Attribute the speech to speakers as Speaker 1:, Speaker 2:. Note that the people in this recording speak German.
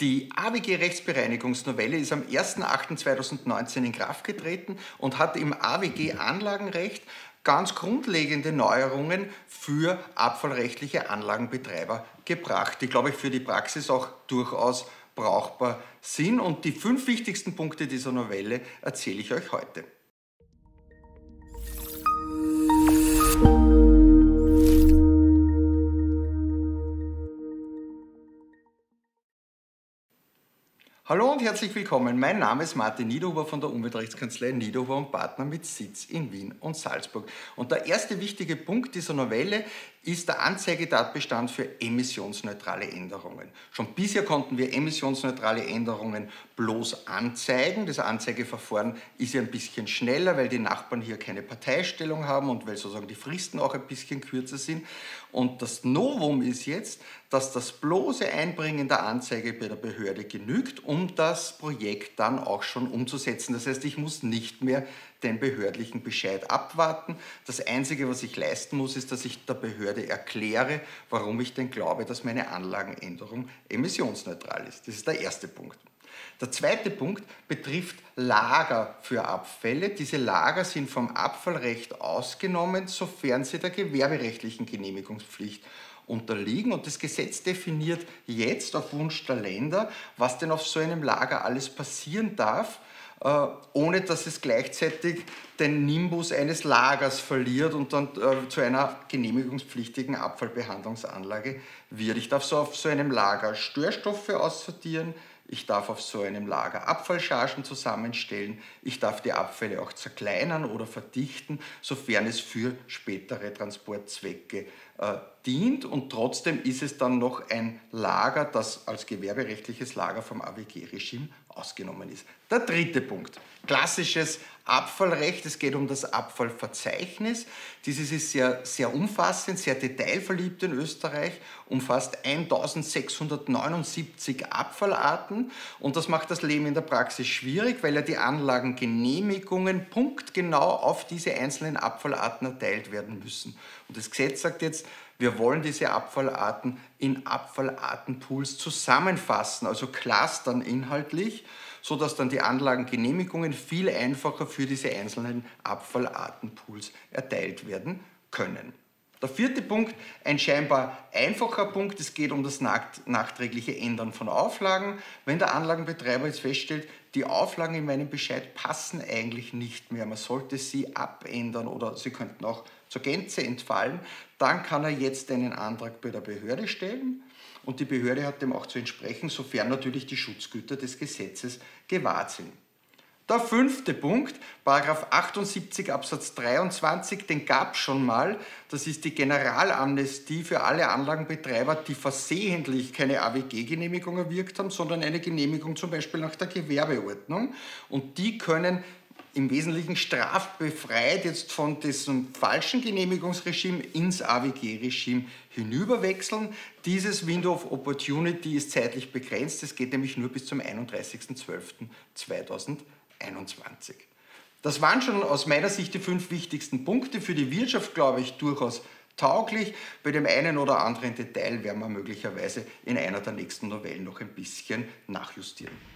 Speaker 1: Die AWG-Rechtsbereinigungsnovelle ist am 01.08.2019 in Kraft getreten und hat im AWG-Anlagenrecht ganz grundlegende Neuerungen für abfallrechtliche Anlagenbetreiber gebracht, die, glaube ich, für die Praxis auch durchaus brauchbar sind. Und die fünf wichtigsten Punkte dieser Novelle erzähle ich euch heute. Hallo und herzlich willkommen. Mein Name ist Martin Niederhuber von der Umweltrechtskanzlei Niederhuber und Partner mit Sitz in Wien und Salzburg. Und der erste wichtige Punkt dieser Novelle ist der Anzeigetatbestand für emissionsneutrale Änderungen. Schon bisher konnten wir emissionsneutrale Änderungen bloß anzeigen. Das Anzeigeverfahren ist ja ein bisschen schneller, weil die Nachbarn hier keine Parteistellung haben und weil sozusagen die Fristen auch ein bisschen kürzer sind. Und das Novum ist jetzt, dass das bloße Einbringen der Anzeige bei der Behörde genügt, um das Projekt dann auch schon umzusetzen. Das heißt, ich muss nicht mehr den behördlichen Bescheid abwarten. Das Einzige, was ich leisten muss, ist, dass ich der Behörde erkläre, warum ich denn glaube, dass meine Anlagenänderung emissionsneutral ist. Das ist der erste Punkt. Der zweite Punkt betrifft Lager für Abfälle. Diese Lager sind vom Abfallrecht ausgenommen, sofern sie der gewerberechtlichen Genehmigungspflicht unterliegen. Und das Gesetz definiert jetzt auf Wunsch der Länder, was denn auf so einem Lager alles passieren darf, ohne dass es gleichzeitig den Nimbus eines Lagers verliert und dann äh, zu einer genehmigungspflichtigen Abfallbehandlungsanlage wird. Ich darf so auf so einem Lager Störstoffe aussortieren, ich darf auf so einem Lager Abfallchargen zusammenstellen, ich darf die Abfälle auch zerkleinern oder verdichten, sofern es für spätere Transportzwecke äh, dient und trotzdem ist es dann noch ein Lager, das als gewerberechtliches Lager vom AWG-Regime ausgenommen ist. Der dritte Punkt, klassisches Abfallrecht, es geht um das Abfallverzeichnis. Dieses ist sehr, sehr umfassend, sehr detailverliebt in Österreich, umfasst 1679 Abfallarten und das macht das Leben in der Praxis schwierig, weil ja die Anlagengenehmigungen punktgenau auf diese einzelnen Abfallarten erteilt werden müssen. Und das Gesetz sagt jetzt, wir wollen diese Abfallarten in Abfallartenpools zusammenfassen, also clustern inhaltlich, sodass dann die Anlagengenehmigungen viel einfacher für diese einzelnen Abfallartenpools erteilt werden können. Der vierte Punkt, ein scheinbar einfacher Punkt, es geht um das nachträgliche Ändern von Auflagen. Wenn der Anlagenbetreiber jetzt feststellt, die Auflagen in meinem Bescheid passen eigentlich nicht mehr, man sollte sie abändern oder sie könnten auch zur Gänze entfallen, dann kann er jetzt einen Antrag bei der Behörde stellen und die Behörde hat dem auch zu entsprechen, sofern natürlich die Schutzgüter des Gesetzes gewahrt sind. Der fünfte Punkt, Paragraph 78 Absatz 23, den gab es schon mal. Das ist die Generalamnestie für alle Anlagenbetreiber, die versehentlich keine AWG-Genehmigung erwirkt haben, sondern eine Genehmigung zum Beispiel nach der Gewerbeordnung. Und die können im Wesentlichen strafbefreit jetzt von diesem falschen Genehmigungsregime ins AWG-Regime hinüberwechseln. Dieses Window of Opportunity ist zeitlich begrenzt. Es geht nämlich nur bis zum 31.12.2020. 21. Das waren schon aus meiner Sicht die fünf wichtigsten Punkte. Für die Wirtschaft, glaube ich, durchaus tauglich. Bei dem einen oder anderen Detail werden wir möglicherweise in einer der nächsten Novellen noch ein bisschen nachjustieren.